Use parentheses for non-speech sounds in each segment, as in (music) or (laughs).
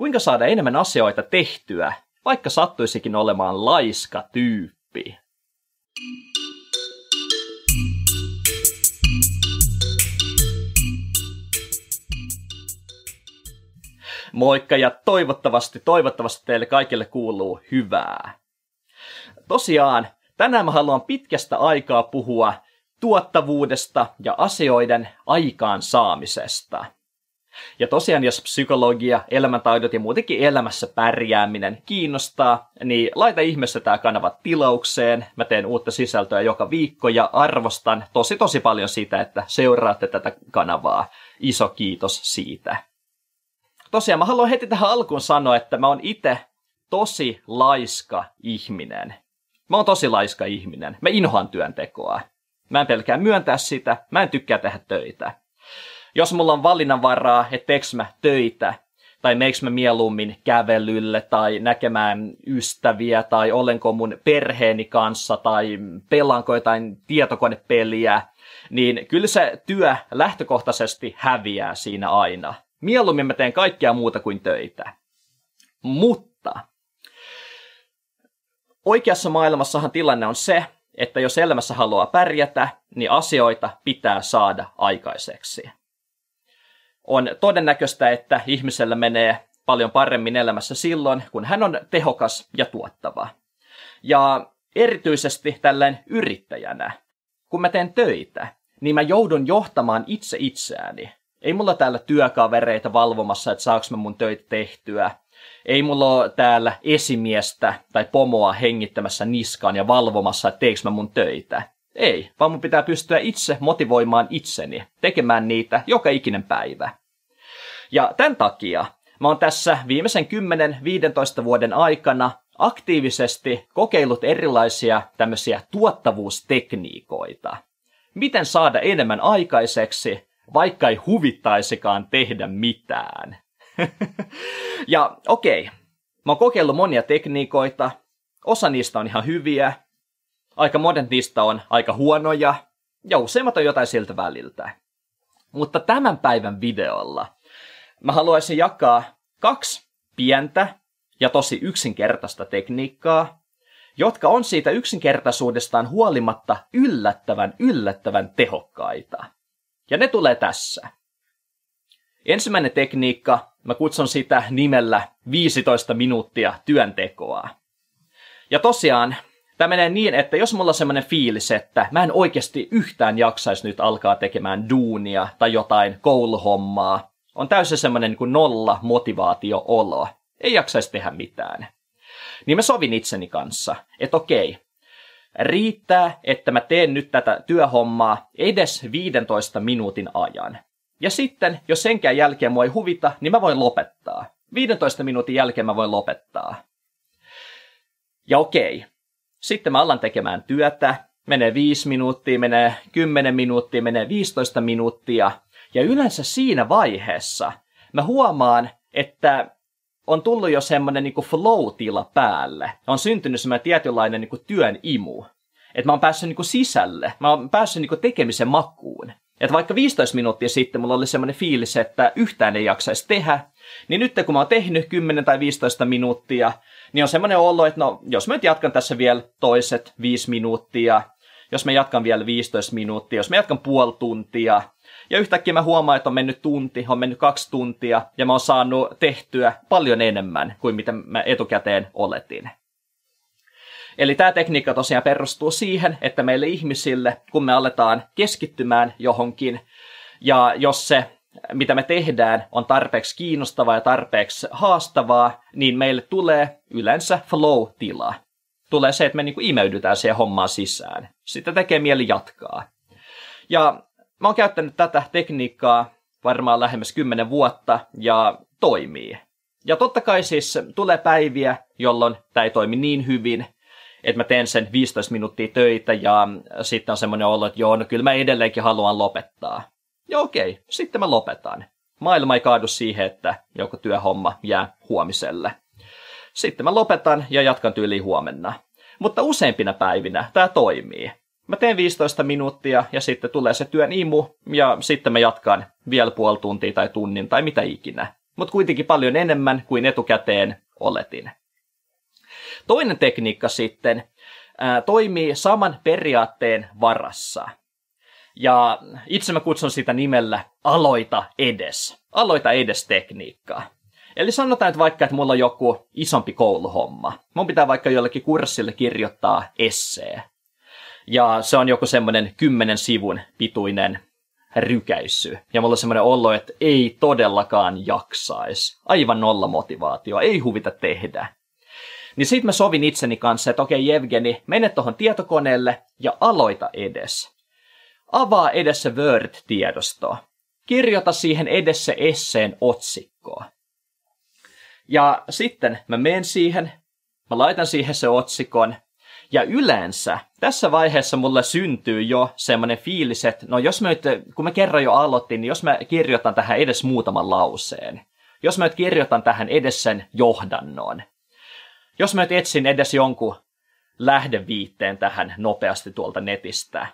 kuinka saada enemmän asioita tehtyä, vaikka sattuisikin olemaan laiska tyyppi. Moikka ja toivottavasti, toivottavasti teille kaikille kuuluu hyvää. Tosiaan, tänään mä haluan pitkästä aikaa puhua tuottavuudesta ja asioiden aikaansaamisesta. Ja tosiaan, jos psykologia, elämäntaidot ja muutenkin elämässä pärjääminen kiinnostaa, niin laita ihmeessä tämä kanava tilaukseen. Mä teen uutta sisältöä joka viikko ja arvostan tosi tosi paljon sitä, että seuraatte tätä kanavaa. Iso kiitos siitä. Tosiaan mä haluan heti tähän alkuun sanoa, että mä oon itse tosi laiska ihminen. Mä oon tosi laiska ihminen. Mä inhoan työntekoa. Mä en pelkää myöntää sitä. Mä en tykkää tehdä töitä. Jos mulla on valinnanvaraa, että teeks mä töitä, tai meiks mä mieluummin kävelylle, tai näkemään ystäviä, tai olenko mun perheeni kanssa, tai pelaanko jotain tietokonepeliä, niin kyllä se työ lähtökohtaisesti häviää siinä aina. Mieluummin mä teen kaikkea muuta kuin töitä. Mutta oikeassa maailmassahan tilanne on se, että jos elämässä haluaa pärjätä, niin asioita pitää saada aikaiseksi. On todennäköistä, että ihmisellä menee paljon paremmin elämässä silloin, kun hän on tehokas ja tuottava. Ja erityisesti tällainen yrittäjänä, kun mä teen töitä, niin mä joudun johtamaan itse itseäni. Ei mulla täällä työkavereita valvomassa, että saaks mä mun töitä tehtyä. Ei mulla ole täällä esimiestä tai pomoa hengittämässä niskaan ja valvomassa, että teeks mä mun töitä. Ei, vaan mun pitää pystyä itse motivoimaan itseni, tekemään niitä joka ikinen päivä. Ja tämän takia mä oon tässä viimeisen 10-15 vuoden aikana aktiivisesti kokeillut erilaisia tämmöisiä tuottavuustekniikoita. Miten saada enemmän aikaiseksi, vaikka ei huvittaisikaan tehdä mitään. (laughs) ja okei, okay, mä oon kokeillut monia tekniikoita, osa niistä on ihan hyviä, aika monet niistä on aika huonoja, ja useimmat on jotain siltä väliltä. Mutta tämän päivän videolla mä haluaisin jakaa kaksi pientä ja tosi yksinkertaista tekniikkaa, jotka on siitä yksinkertaisuudestaan huolimatta yllättävän yllättävän tehokkaita. Ja ne tulee tässä. Ensimmäinen tekniikka, mä kutsun sitä nimellä 15 minuuttia työntekoa. Ja tosiaan, tämä menee niin, että jos mulla on semmoinen fiilis, että mä en oikeasti yhtään jaksaisi nyt alkaa tekemään duunia tai jotain kouluhommaa, on täysin semmoinen niin nolla motivaatio-olo, ei jaksaisi tehdä mitään. Niin mä sovin itseni kanssa, että okei, riittää, että mä teen nyt tätä työhommaa edes 15 minuutin ajan. Ja sitten, jos senkään jälkeen mua ei huvita, niin mä voin lopettaa. 15 minuutin jälkeen mä voin lopettaa. Ja okei, sitten mä alan tekemään työtä, menee 5 minuuttia, menee 10 minuuttia, menee 15 minuuttia. Ja yleensä siinä vaiheessa mä huomaan, että on tullut jo semmoinen niin flow-tila päälle. On syntynyt semmoinen tietynlainen niin työn imu. Että mä oon päässyt niin sisälle, mä oon päässyt niin tekemisen makuun. Että vaikka 15 minuuttia sitten mulla oli semmoinen fiilis, että yhtään ei jaksaisi tehdä, niin nyt kun mä oon tehnyt 10 tai 15 minuuttia, niin on semmoinen olo, että no, jos mä nyt jatkan tässä vielä toiset 5 minuuttia, jos mä jatkan vielä 15 minuuttia, jos mä jatkan puoli tuntia, ja yhtäkkiä mä huomaan, että on mennyt tunti, on mennyt kaksi tuntia, ja mä oon saanut tehtyä paljon enemmän kuin mitä mä etukäteen oletin. Eli tämä tekniikka tosiaan perustuu siihen, että meille ihmisille, kun me aletaan keskittymään johonkin, ja jos se, mitä me tehdään, on tarpeeksi kiinnostavaa ja tarpeeksi haastavaa, niin meille tulee yleensä flow-tila. Tulee se, että me niinku imeydytään siihen hommaan sisään. Sitä tekee mieli jatkaa. Ja mä oon käyttänyt tätä tekniikkaa varmaan lähemmäs 10 vuotta ja toimii. Ja totta kai siis tulee päiviä, jolloin tämä ei toimi niin hyvin, että mä teen sen 15 minuuttia töitä ja sitten on semmoinen olo, että joo, no kyllä mä edelleenkin haluan lopettaa. Ja okei, sitten mä lopetan. Maailma ei kaadu siihen, että joku työhomma jää huomiselle. Sitten mä lopetan ja jatkan tyyliin huomenna. Mutta useimpina päivinä tämä toimii. Mä teen 15 minuuttia ja sitten tulee se työn imu ja sitten mä jatkan vielä puoli tuntia tai tunnin tai mitä ikinä. mutta kuitenkin paljon enemmän kuin etukäteen oletin. Toinen tekniikka sitten ää, toimii saman periaatteen varassa. Ja itse mä kutsun sitä nimellä aloita edes. Aloita edes tekniikkaa. Eli sanotaan, että vaikka, että mulla on joku isompi kouluhomma. Mun pitää vaikka jollekin kurssille kirjoittaa essee. Ja se on joku semmoinen kymmenen sivun pituinen rykäissy. Ja mulla on semmoinen olo, että ei todellakaan jaksaisi. Aivan nolla motivaatio, ei huvita tehdä. Niin sit mä sovin itseni kanssa, että okei Jevgeni, mene tuohon tietokoneelle ja aloita edes. Avaa edes se Word-tiedosto. Kirjoita siihen edes se esseen otsikkoa. Ja sitten mä menen siihen, mä laitan siihen se otsikon, ja yleensä tässä vaiheessa mulle syntyy jo semmoinen fiilis, että no jos mä nyt, kun mä kerran jo aloitin, niin jos mä kirjoitan tähän edes muutaman lauseen, jos mä nyt kirjoitan tähän edes sen johdannon, jos mä nyt etsin edes jonkun lähdeviitteen tähän nopeasti tuolta netistä,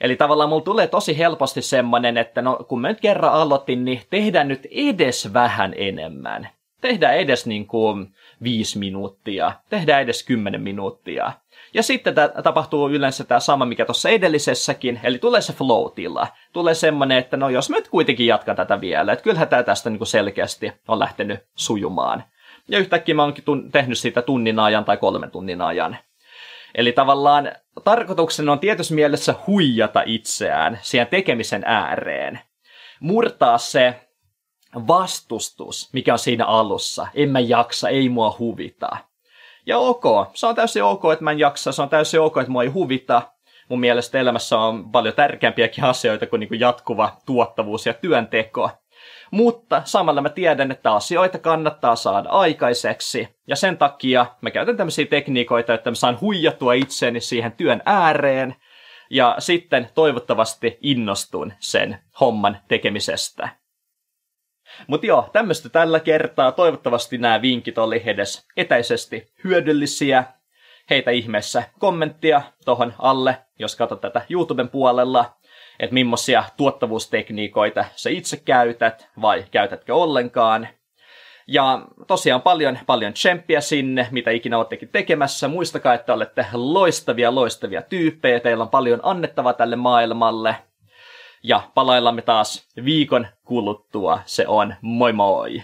Eli tavallaan mulla tulee tosi helposti semmoinen, että no kun mä nyt kerran aloitin, niin tehdään nyt edes vähän enemmän. Tehdään edes niin kuin viisi minuuttia, tehdään edes kymmenen minuuttia. Ja sitten tämä tapahtuu yleensä tämä sama, mikä tuossa edellisessäkin, eli tulee se flow Tulee semmoinen, että no jos mä nyt kuitenkin jatkan tätä vielä, että kyllähän tämä tästä niin kuin selkeästi on lähtenyt sujumaan. Ja yhtäkkiä mä oonkin tun- tehnyt siitä tunnin ajan tai kolmen tunnin ajan. Eli tavallaan tarkoituksena on tietyssä mielessä huijata itseään siihen tekemisen ääreen. Murtaa se vastustus, mikä on siinä alussa. En mä jaksa, ei mua huvita. Ja ok, se on täysin ok, että mä en jaksa, se on täysin ok, että mua ei huvita. Mun mielestä elämässä on paljon tärkeämpiäkin asioita kuin, niin kuin jatkuva tuottavuus ja työnteko. Mutta samalla mä tiedän, että asioita kannattaa saada aikaiseksi. Ja sen takia mä käytän tämmöisiä tekniikoita, että mä saan huijattua itseäni siihen työn ääreen. Ja sitten toivottavasti innostun sen homman tekemisestä. Mutta joo, tämmöistä tällä kertaa. Toivottavasti nämä vinkit oli edes etäisesti hyödyllisiä. Heitä ihmeessä kommenttia tohon alle, jos katsot tätä YouTuben puolella, että millaisia tuottavuustekniikoita sä itse käytät vai käytätkö ollenkaan. Ja tosiaan paljon, paljon tsemppiä sinne, mitä ikinä olettekin tekemässä. Muistakaa, että olette loistavia, loistavia tyyppejä. Teillä on paljon annettavaa tälle maailmalle. Ja palaillamme taas viikon kuluttua. Se on moi moi!